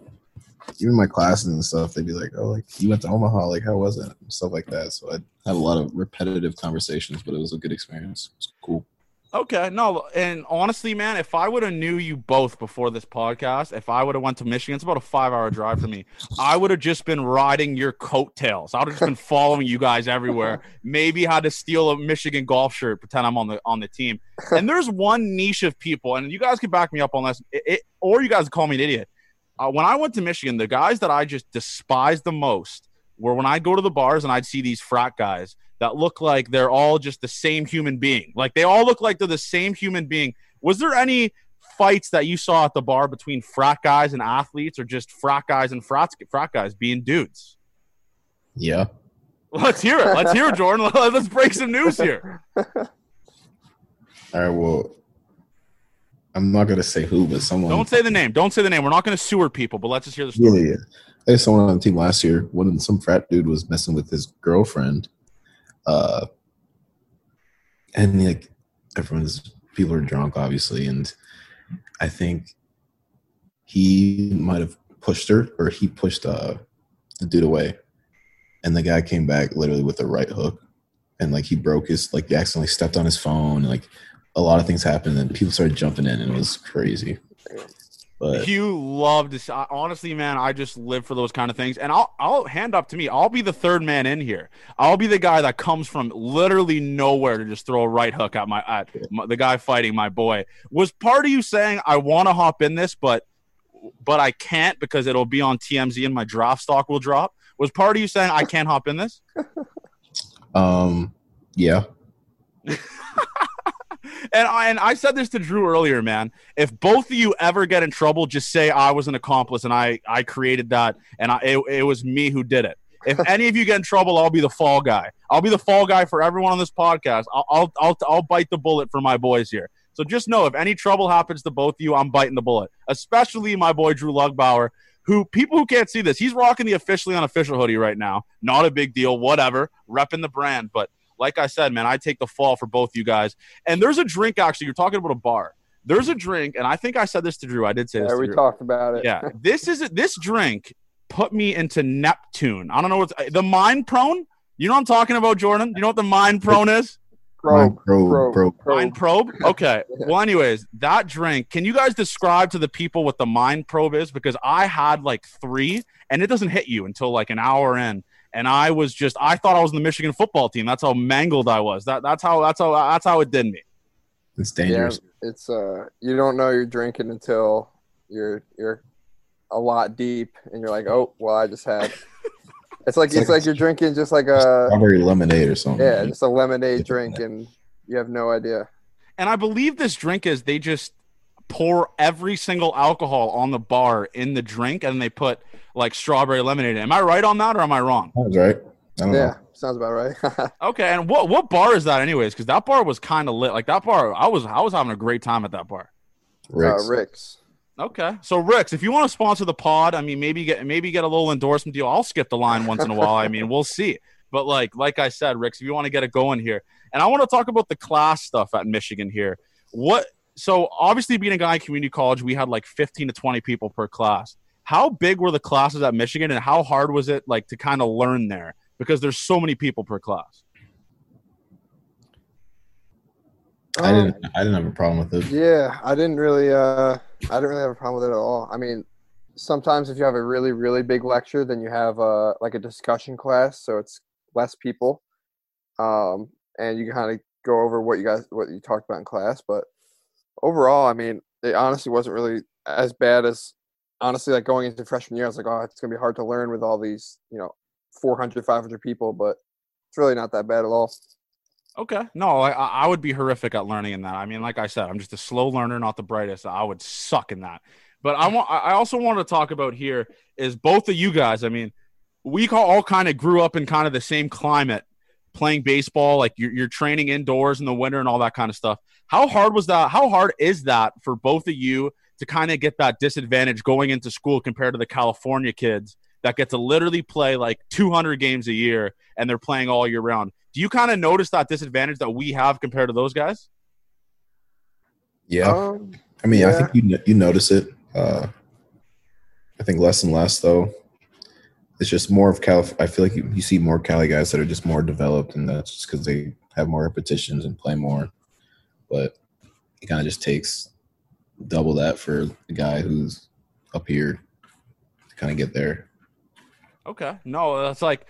even my classes and stuff, they'd be like, "Oh, like you went to Omaha, like how was it?" And stuff like that. So I had a lot of repetitive conversations, but it was a good experience. It was cool. Okay, no, and honestly, man, if I would have knew you both before this podcast, if I would have went to Michigan, it's about a five-hour drive for me. I would have just been riding your coattails. I would have just been (laughs) following you guys everywhere. Maybe had to steal a Michigan golf shirt, pretend I'm on the on the team. And there's one niche of people, and you guys can back me up on this, it, it- or you guys call me an idiot. Uh, when I went to Michigan, the guys that I just despised the most were when I'd go to the bars and I'd see these frat guys that look like they're all just the same human being. Like they all look like they're the same human being. Was there any fights that you saw at the bar between frat guys and athletes, or just frat guys and frat frat guys being dudes? Yeah. (laughs) Let's hear it. Let's hear it, Jordan. (laughs) Let's break some news here. (laughs) All right. Well, I'm not gonna say who, but someone. Don't say the name. Don't say the name. We're not going to sewer people, but let's just hear the story. Yeah, yeah. I had someone on the team last year. One of some frat dude was messing with his girlfriend, uh, and like everyone's people are drunk, obviously, and I think he might have pushed her, or he pushed uh, the dude away, and the guy came back literally with a right hook, and like he broke his like he accidentally stepped on his phone, and like a lot of things happened, and people started jumping in, and it was crazy. But You love to. see- Honestly, man, I just live for those kind of things. And I'll, I'll hand up to me. I'll be the third man in here. I'll be the guy that comes from literally nowhere to just throw a right hook at my at my, the guy fighting my boy. Was part of you saying I want to hop in this, but but I can't because it'll be on TMZ and my draft stock will drop? Was part of you saying I can't hop in this? (laughs) um, yeah. (laughs) And I, and I said this to Drew earlier, man. If both of you ever get in trouble, just say I was an accomplice and I I created that and I it, it was me who did it. If (laughs) any of you get in trouble, I'll be the fall guy. I'll be the fall guy for everyone on this podcast. I'll I'll I'll, I'll bite the bullet for my boys here. So just know if any trouble happens to both of you, I'm biting the bullet. Especially my boy Drew Lugbauer, who people who can't see this, he's rocking the officially unofficial hoodie right now. Not a big deal, whatever. Repping the brand, but like I said, man, I take the fall for both you guys. And there's a drink actually. You're talking about a bar. There's a drink, and I think I said this to Drew. I did say this. Yeah, to we Drew. talked about it. Yeah, this is this drink put me into Neptune. I don't know what's the mind prone. You know what I'm talking about, Jordan? You know what the mind prone is? Mind Probe, probe, probe, probe. probe. Mind probe. Okay. Well, anyways, that drink. Can you guys describe to the people what the mind probe is? Because I had like three, and it doesn't hit you until like an hour in. And I was just, I thought I was in the Michigan football team. That's how mangled I was. That that's how that's how that's how it did me. It's Yeah, dangerous. it's uh, you don't know you're drinking until you're you're a lot deep, and you're like, oh, well, I just had. (laughs) It's like It's it's, like- like you're drinking just like a Strawberry lemonade or something. yeah, just a lemonade drink, and you have no idea. And I believe this drink is they just pour every single alcohol on the bar in the drink, and they put like strawberry lemonade. in. Am I right on that, or am I wrong? That was right. I don't Yeah, know. sounds about right. (laughs) Okay, and what what bar is that, anyways? Because that bar was kind of lit. Like that bar, I was I was having a great time at that bar. Rick's. Uh, Rick's. Okay, so Ricks, if you want to sponsor the pod, I mean, maybe get maybe get a little endorsement deal. I'll skip the line once in a while. I mean, we'll see. But like like I said, Ricks, if you want to get it going here, and I want to talk about the class stuff at Michigan here. What so obviously being a guy in community college, we had like 15 to 20 people per class. How big were the classes at Michigan, and how hard was it like to kind of learn there? Because there's so many people per class. I didn't. I didn't have a problem with it. Yeah, I didn't really. Uh, I didn't really have a problem with it at all. I mean, sometimes if you have a really really big lecture, then you have uh, like a discussion class, so it's less people, um, and you kind of go over what you guys what you talked about in class. But overall, I mean, it honestly wasn't really as bad as honestly like going into freshman year. I was like, oh, it's gonna be hard to learn with all these you know 400, 500 people, but it's really not that bad at all. Okay. No, I, I would be horrific at learning in that. I mean, like I said, I'm just a slow learner, not the brightest. I would suck in that. But I want. I also want to talk about here is both of you guys. I mean, we all kind of grew up in kind of the same climate, playing baseball. Like you're, you're training indoors in the winter and all that kind of stuff. How hard was that? How hard is that for both of you to kind of get that disadvantage going into school compared to the California kids that get to literally play like 200 games a year and they're playing all year round? Do you kind of notice that disadvantage that we have compared to those guys? Yeah, Um, I mean, I think you you notice it. Uh, I think less and less though. It's just more of Cal. I feel like you, you see more Cali guys that are just more developed, and that's just because they have more repetitions and play more. But it kind of just takes double that for a guy who's up here to kind of get there. Okay. No, that's like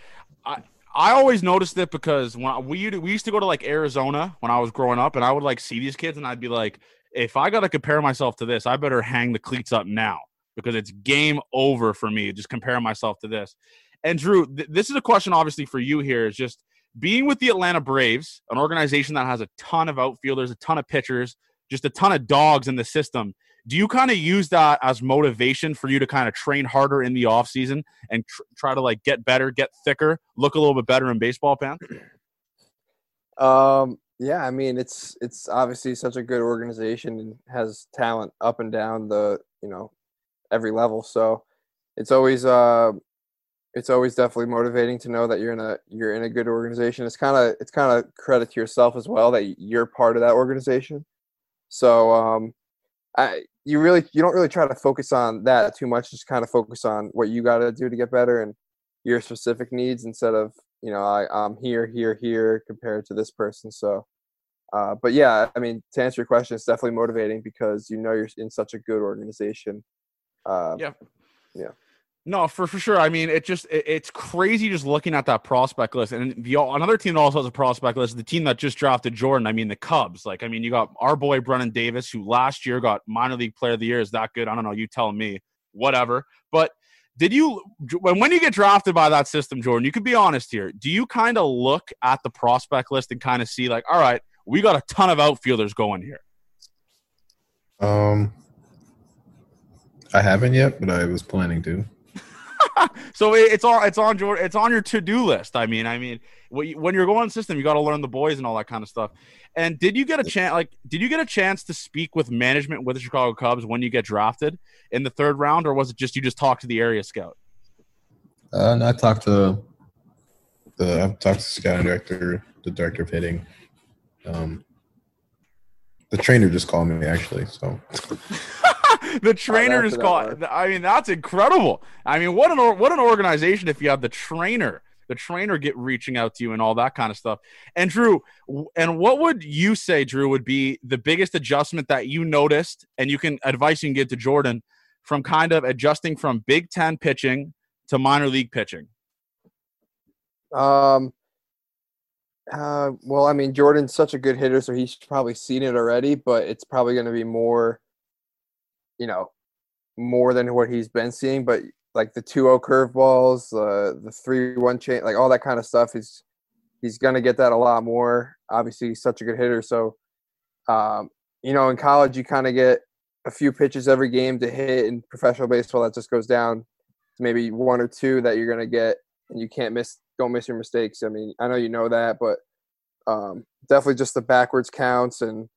I I always noticed it because when I- we we used to go to like Arizona when I was growing up, and I would like see these kids, and I'd be like, if I got to compare myself to this, I better hang the cleats up now because it's game over for me. Just comparing myself to this. And Drew, th- this is a question obviously for you here. Is just being with the Atlanta Braves, an organization that has a ton of outfielders, a ton of pitchers, just a ton of dogs in the system. Do you kind of use that as motivation for you to kind of train harder in the off season and tr- try to like get better, get thicker, look a little bit better in baseball pants? Um, yeah, I mean it's it's obviously such a good organization and has talent up and down the you know every level. So it's always uh it's always definitely motivating to know that you're in a you're in a good organization. It's kind of it's kind of credit to yourself as well that you're part of that organization. So um, I you really you don't really try to focus on that too much. Just kind of focus on what you got to do to get better and your specific needs instead of you know I, I'm here here here compared to this person. So, uh, but yeah, I mean to answer your question, it's definitely motivating because you know you're in such a good organization. Uh, Yeah. Yeah. No, for for sure. I mean, it just it, it's crazy just looking at that prospect list. And the another team that also has a prospect list, the team that just drafted Jordan. I mean, the Cubs. Like, I mean, you got our boy Brennen Davis, who last year got minor league player of the year. Is that good? I don't know. You tell me. Whatever. But did you when when you get drafted by that system, Jordan? You could be honest here. Do you kind of look at the prospect list and kind of see like, all right, we got a ton of outfielders going here. Um, I haven't yet, but I was planning to. (laughs) so it's all it's on your it's on your to do list. I mean, I mean, when you- when you're going system, you got to learn the boys and all that kind of stuff. And did you get a chance? Like, did you get a chance to speak with management with the Chicago Cubs when you get drafted in the third round, or was it just you just talked to the area scout? Uh, and I talked to the I've talked to the scouting director, the director of hitting. Um, the trainer just called me actually, so (laughs) (laughs) the trainer that's is called. I mean, that's incredible. I mean, what an what an organization if you have the trainer, the trainer get reaching out to you and all that kind of stuff. And Drew, and what would you say, Drew, would be the biggest adjustment that you noticed, and you can advice you can give to Jordan from kind of adjusting from Big Ten pitching to minor league pitching. Um. Uh, well, I mean, Jordan's such a good hitter, so he's probably seen it already. But it's probably going to be more, you know, more than what he's been seeing. But like the 2-0 curveballs, uh, the three-one chain, like all that kind of stuff, he's he's going to get that a lot more. Obviously, he's such a good hitter, so um, you know, in college, you kind of get a few pitches every game to hit. In professional baseball, that just goes down to maybe one or two that you're going to get and you can't miss don't miss your mistakes i mean i know you know that but um, definitely just the backwards counts and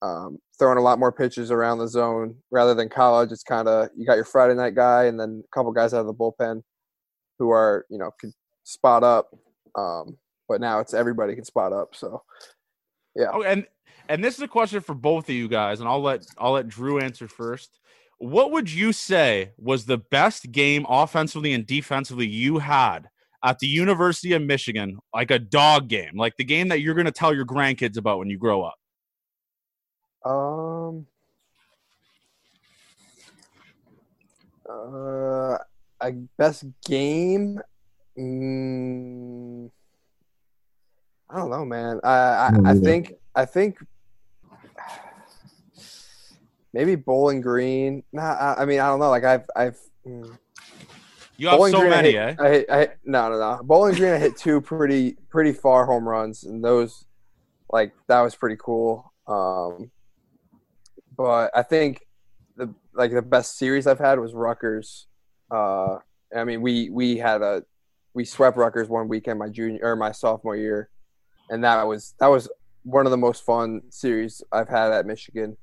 um, throwing a lot more pitches around the zone rather than college it's kind of you got your friday night guy and then a couple guys out of the bullpen who are you know can spot up um, but now it's everybody can spot up so Yeah. Oh, and and this is a question for both of you guys, and I'll let I'll let Drew answer first. What would you say was the best game offensively and defensively you had at the University of Michigan, like a dog game, like the game that you're going to tell your grandkids about when you grow up? Um. Uh, I best game. Mm, I don't know, man. I I, I think I think maybe Bowling Green. Nah, I, I mean I don't know. Like I've I've. mm. You have Bowling so Green, I many, hit, eh? I hit, I hit, no, no, no. Bowling Green, I hit two pretty, pretty far home runs, and those, like, that was pretty cool. Um, but I think the like the best series I've had was Rutgers. Uh, I mean, we we had a we swept Rutgers one weekend my junior or my sophomore year, and that was that was one of the most fun series I've had at Michigan.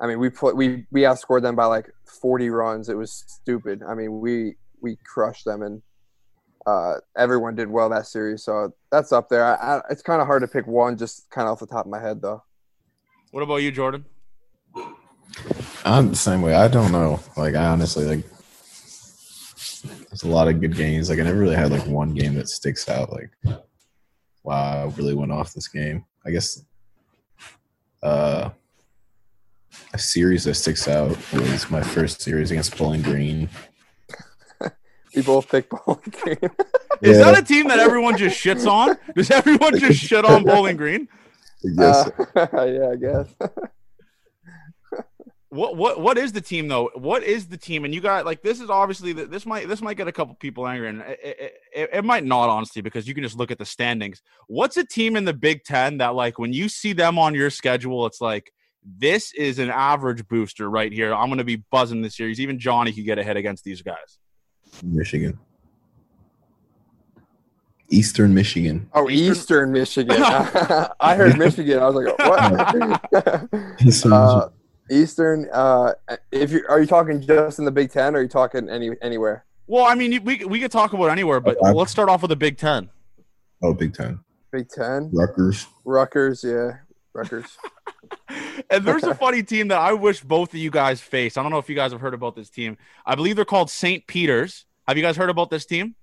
I mean, we put we we outscored them by like 40 runs. It was stupid. I mean, we we crushed them, and uh, everyone did well that series. So that's up there. I, I, it's kind of hard to pick one, just kind of off the top of my head, though. What about you, Jordan? I'm the same way. I don't know. Like I honestly like there's a lot of good games. Like I never really had like one game that sticks out like wow, I really went off this game. I guess uh a series that sticks out was my first series against Bowling Green. (laughs) We both picked Bowling Green. (laughs) Is Yeah. that a team that everyone just shits on? Does everyone just shit on Bowling Green? (laughs) Yes. Uh, yeah, I guess. What what what is the team though? What is the team? And you got like this is obviously the, this might this might get a couple people angry, and it, it, it, it might not honestly because you can just look at the standings. What's a team in the Big Ten that like when you see them on your schedule, it's like this is an average booster right here. I'm going to be buzzing this series. Even Johnny could get ahead against these guys. Michigan. Eastern Michigan. Oh, Eastern- Eastern, Michigan. (laughs) (laughs) I heard Michigan. I was like, what? (laughs) Eastern uh, Michigan. Eastern. Uh, if you are you talking just in the Big Ten, or are you talking any anywhere? Well, I mean, we we could talk about anywhere, but Okay. let's start off with the Big Ten. Oh, Big Ten. Big Ten. Rutgers. Rutgers. Yeah, Rutgers. (laughs) And there's a funny team that I wish both of you guys face. I don't know if you guys have heard about this team. I believe they're called St. Peter's. Have you guys heard about this team?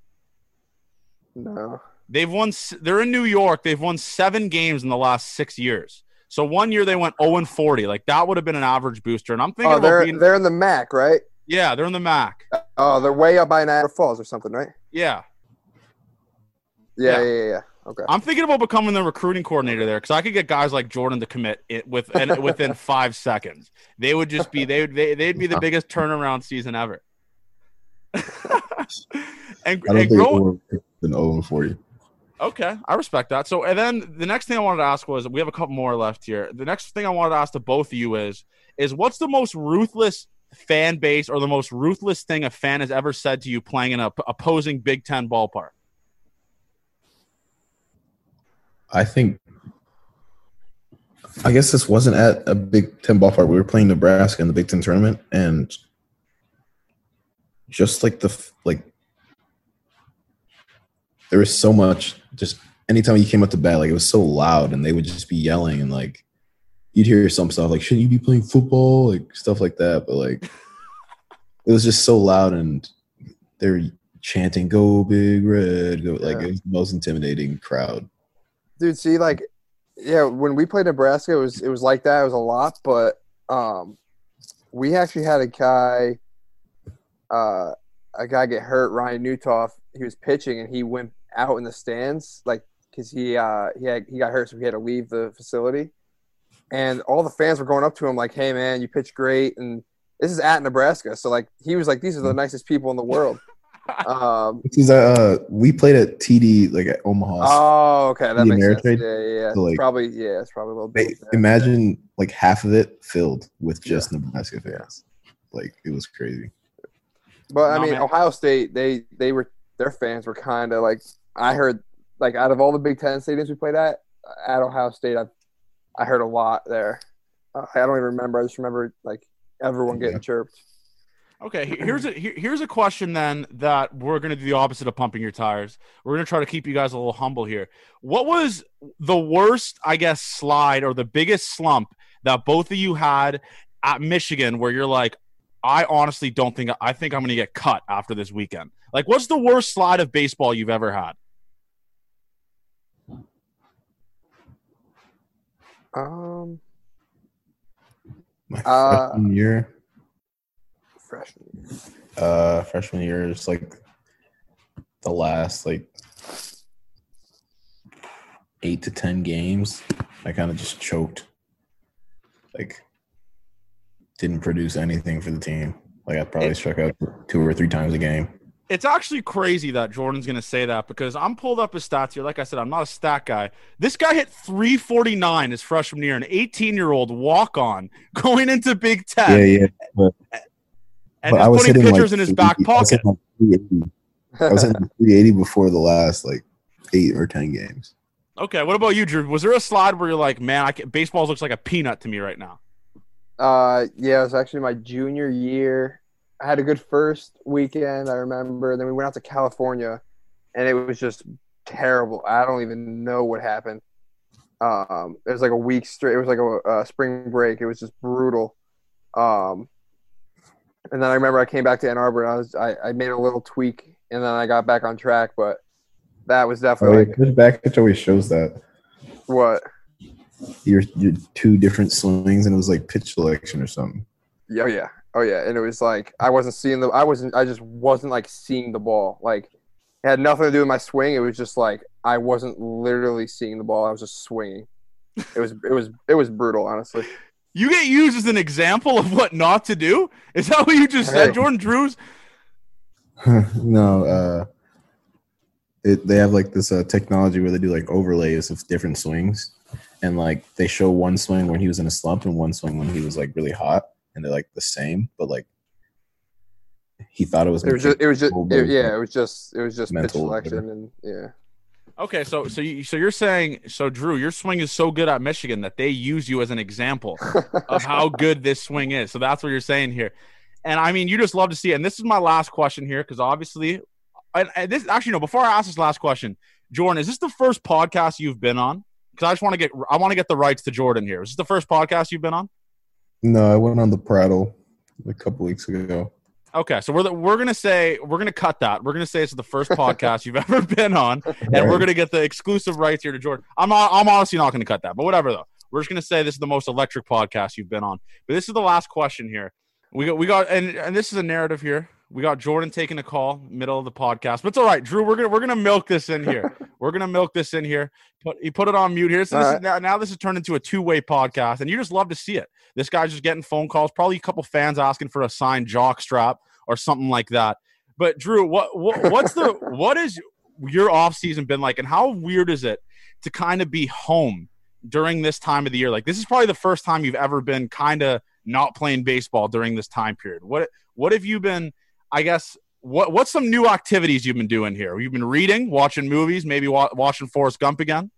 No. They've won. They're in New York. They've won seven games in the last six years. So one year they went 0 and 40. Like that would have been an average booster. And I'm thinking Oh, they're being. they're in the MAC, right? Yeah, they're in the MAC. Oh, they're way up by Niagara Falls or something, right? Yeah, Yeah, Yeah. yeah, yeah. yeah. Okay. I'm thinking about becoming the recruiting coordinator there because I could get guys like Jordan to commit it with and (laughs) within five seconds. They would just be they would they, they'd be the (laughs) biggest turnaround season ever. (laughs) and I and don't think grow, it would have 0 and 40. Okay, I respect that. So, and then the next thing I wanted to ask was, we have a couple more left here. The next thing I wanted to ask to both of you is, is what's the most ruthless fan base or the most ruthless thing a fan has ever said to you playing in a p- opposing Big Ten ballpark? I think. I guess this wasn't at a Big Ten ballpark. We were playing Nebraska in the Big Ten tournament, and just like the like, there was so much. Just anytime you came up to bat, like it was so loud, and they would just be yelling, and like you'd hear some stuff like, "Shouldn't you be playing football?" Like stuff like that. But like, (laughs) it was just so loud, and they're chanting "Go Big Red!" Go like it was the most intimidating crowd. dude see like yeah when we played nebraska it was it was like that it was a lot but um we actually had a guy uh a guy get hurt ryan nutof he was pitching and he went out in the stands like because he uh he had he got hurt so he had to leave the facility and all the fans were going up to him like hey man you pitched great and this is at nebraska so like he was like these are the nicest people in the world (laughs) um This is uh we played at TD like at Omaha. Oh, okay, that The makes sense. Ameritrade? Yeah, yeah, yeah. So, like- probably, yeah, it's probably a little They- bit. there. imagine like half of it filled with just Nebraska fans. Like it was crazy. But I No, mean, man. Ohio State, they they were their fans were kind of like I heard like out of all the Big Ten stadiums we played at, at Ohio State, I I heard a lot there. Uh, I don't even remember. I just remember like everyone getting Yeah. chirped. Okay, here's a here- here's a question then that we're going to do the opposite of pumping your tires. We're going to try to keep you guys a little humble here. What was the worst, I guess, slide or the biggest slump that both of you had at Michigan where you're like, I honestly don't think I think I'm going to get cut after this weekend. Like, what's the worst slide of baseball you've ever had? Um, My Uh, freshman year, freshman. year. uh, freshman year is like the last like eight to ten games. I kind of just choked. Like, didn't produce anything for the team. Like I probably struck out two or three times a game. It's actually crazy that Jordan's going to say that because I'm pulled up his stats here. Like I said, I'm not a stat guy. This guy hit 349 his freshman year, an 18 year old walk on (laughs) going into Big Ten. Yeah, yeah. But, and but just I was putting hitting pitchers like in his back 380 I was pocket. hitting, like 380. I was hitting (laughs) 380 before the last like eight or ten games. Okay, what about you, Drew? Was there a slide where you're like, man, I can, baseball looks like a peanut to me right now? Uh, yeah, it was actually my junior year. I had a good first weekend, I remember. Then we went out to California, and it was just terrible. I don't even know what happened. Um, it was like a week straight. It was like a, a spring break. It was just brutal. Um, and then I remember I came back to Ann Arbor. And I was I, I made a little tweak, and then I got back on track. But that was Oh, definitely yeah, like, Coach Bakich always shows that what. your your two different swings and it was like pitch selection or something. Yeah, oh yeah, oh yeah, and it was like I wasn't seeing the, I wasn't, I just wasn't like seeing the ball. Like it had nothing to do with my swing. It was just like I wasn't literally seeing the ball. I was just swinging. It was, it was, it was brutal, honestly. You get used as an example of what not to do? Is that what you just said, Jordan Drews? (laughs) no, uh, it, they have like this uh, technology where they do like overlays of different swings, and like they show one swing when he was in a slump and one swing when he was like really hot, and they're like the same, but like he thought it was. It was just, it was just, it, yeah, it was just, it was just pitch Mental, selection, and yeah. Okay, so so you, so you're saying so Drew, your swing is so good at Michigan that they use you as an example (laughs) of how good this swing is. So that's what you're saying here. And I mean, you just love to see it. And this is my last question here because obviously, and, and this actually no. Before I ask this last question, Jordan, is this the first podcast you've been on? Because I just want to get I want to get the rights to Jordan here. Is this the first podcast you've been on? No, I went on the Prattle a couple weeks ago. Okay, so we're the, we're gonna say we're gonna cut that. We're gonna say it's the first podcast you've (laughs) ever been on, and we're gonna get the exclusive rights here to Jordan. I'm not, I'm honestly not gonna cut that, but whatever though. We're just gonna say this is the most electric podcast you've been on. But this is the last question here. We got we got and and this is a narrative here. We got Jordan taking a call middle of the podcast, but it's all right, Drew. We're gonna we're gonna milk this in here. (laughs) we're gonna milk this in here. Put he put it on mute here. So this All is now, now this has turned into a two way podcast, and you just love to see it. This guy's just getting phone calls, probably a couple fans asking for a signed jock strap or something like that. But Drew, what, what what's the (laughs) what is your off season been like, and how weird is it to kind of be home during this time of the year? Like this is probably the first time you've ever been kind of not playing baseball during this time period. What what have you been? I guess what what's some new activities you've been doing here? You've been reading, watching movies, maybe wa- watching Forrest Gump again.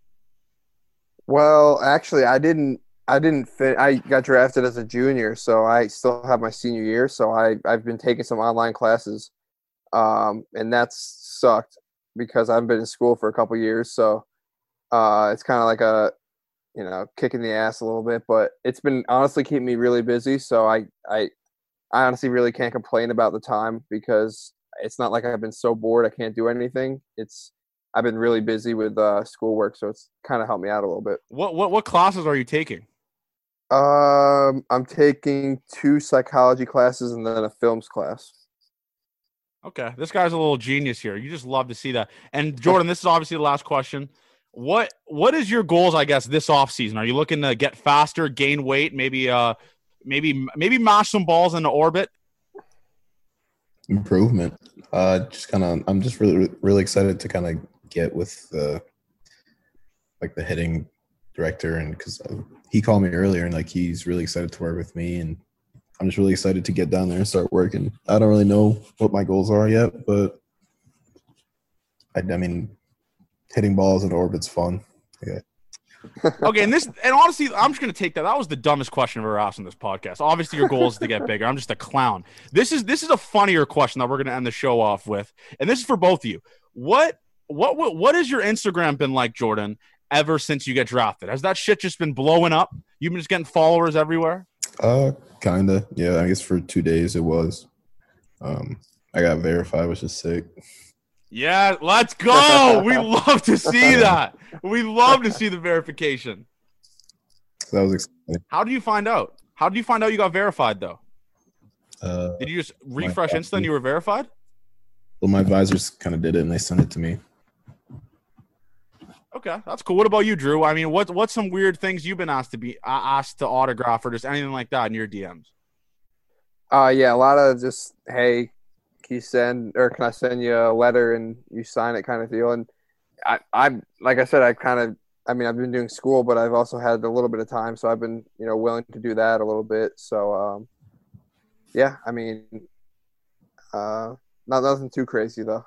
Well, actually, I didn't. I didn't fit. I got drafted as a junior, so I still have my senior year. So I I've been taking some online classes, um, and that's sucked because I've been in school for a couple years. So uh, it's kind of like a you know kicking the ass a little bit, but it's been honestly keeping me really busy. So I I I honestly really can't complain about the time because it's not like I've been so bored I can't do anything. It's I've been really busy with uh, schoolwork, so it's kind of helped me out a little bit. What what what classes are you taking? Um, I'm taking two psychology classes and then a films class. Okay, this guy's a little genius here. You just love to see that. And Jordan, this is obviously the last question. What what is your goals? I guess this off season. Are you looking to get faster, gain weight, maybe uh maybe maybe mash some balls into orbit? improvement. Uh, just kind of, I'm just really, really excited to kind of get with the, like the hitting director, and because he called me earlier, and like he's really excited to work with me, and I'm just really excited to get down there and start working. I don't really know what my goals are yet, but I, I mean, hitting balls in orbit's fun. Yeah. Okay, and this and honestly, I'm just gonna take that. That was the dumbest question I've ever asked on this podcast. Obviously, your goal is to get bigger. I'm just a clown. This is this is a funnier question that we're gonna end the show off with, and this is for both of you. What what what, what has your Instagram been like, Jordan? Ever since you get drafted, has that shit just been blowing up? You've been just getting followers everywhere. Uh, kinda. Yeah, I guess for two days it was. Um, I got verified, which is sick. Yeah, let's go. we (laughs) love to see that. We love to see the verification. That was exciting. How do you find out? How did you find out you got verified though? Uh, Did you just refresh Insta and you were verified? well, my advisors kind of did it, and they sent it to me. Okay, that's cool. What about you, Drew? I mean, what what's some weird things you've been asked to be uh, asked to autograph or just anything like that in your DMs? Uh, yeah, a lot of just hey, can you send or can I send you a letter and you sign it kind of deal. And I, I'm like I said, I kind of, I mean, I've been doing school, but I've also had a little bit of time, so I've been, you know, willing to do that a little bit. So, um, yeah, I mean, uh, not nothing too crazy though.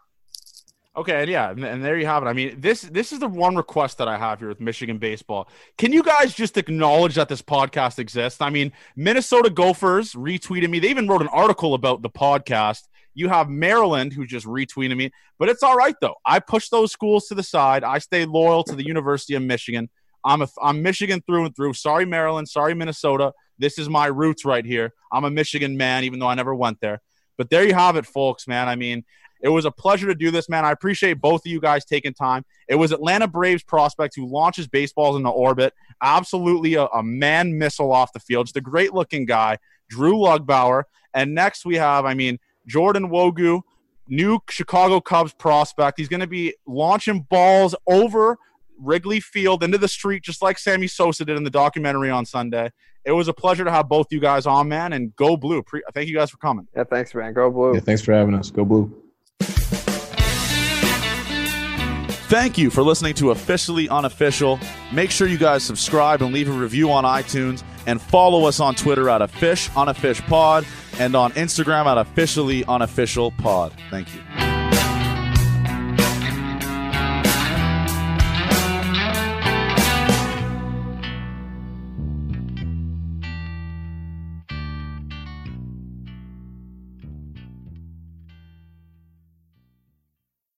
Okay, and yeah, and, and there you have it. I mean, this this is the one request that I have here with Michigan baseball. Can you guys just acknowledge that this podcast exists? I mean, Minnesota Gophers retweeted me. They even wrote an article about the podcast. You have Maryland who just retweeted me, but it's all right though. I push those schools to the side. I stay loyal to the University of Michigan. I'm a, I'm Michigan through and through. Sorry Maryland, sorry Minnesota. This is my roots right here. I'm a Michigan man, even though I never went there. But there you have it, folks. Man, I mean, it was a pleasure to do this, man. I appreciate both of you guys taking time. It was Atlanta Braves prospect who launches baseballs into orbit. Absolutely a, a man missile off the field. Just a great looking guy, Drew Lugbauer. And next we have, I mean, Jordan Nwogu, new Chicago Cubs prospect. He's going to be launching balls over Wrigley Field into the street, just like Sammy Sosa did in the documentary on Sunday. It was a pleasure to have both you guys on, man, and go blue. Pre- thank you guys for coming. Yeah, thanks, man. Go blue. Yeah, thanks for having us. Go blue. Thank you for listening to Officially Unofficial. Make sure you guys subscribe and leave a review on iTunes and follow us on Twitter at a fish on a fish Pod and on Instagram at Officially Unofficial Pod. Thank you.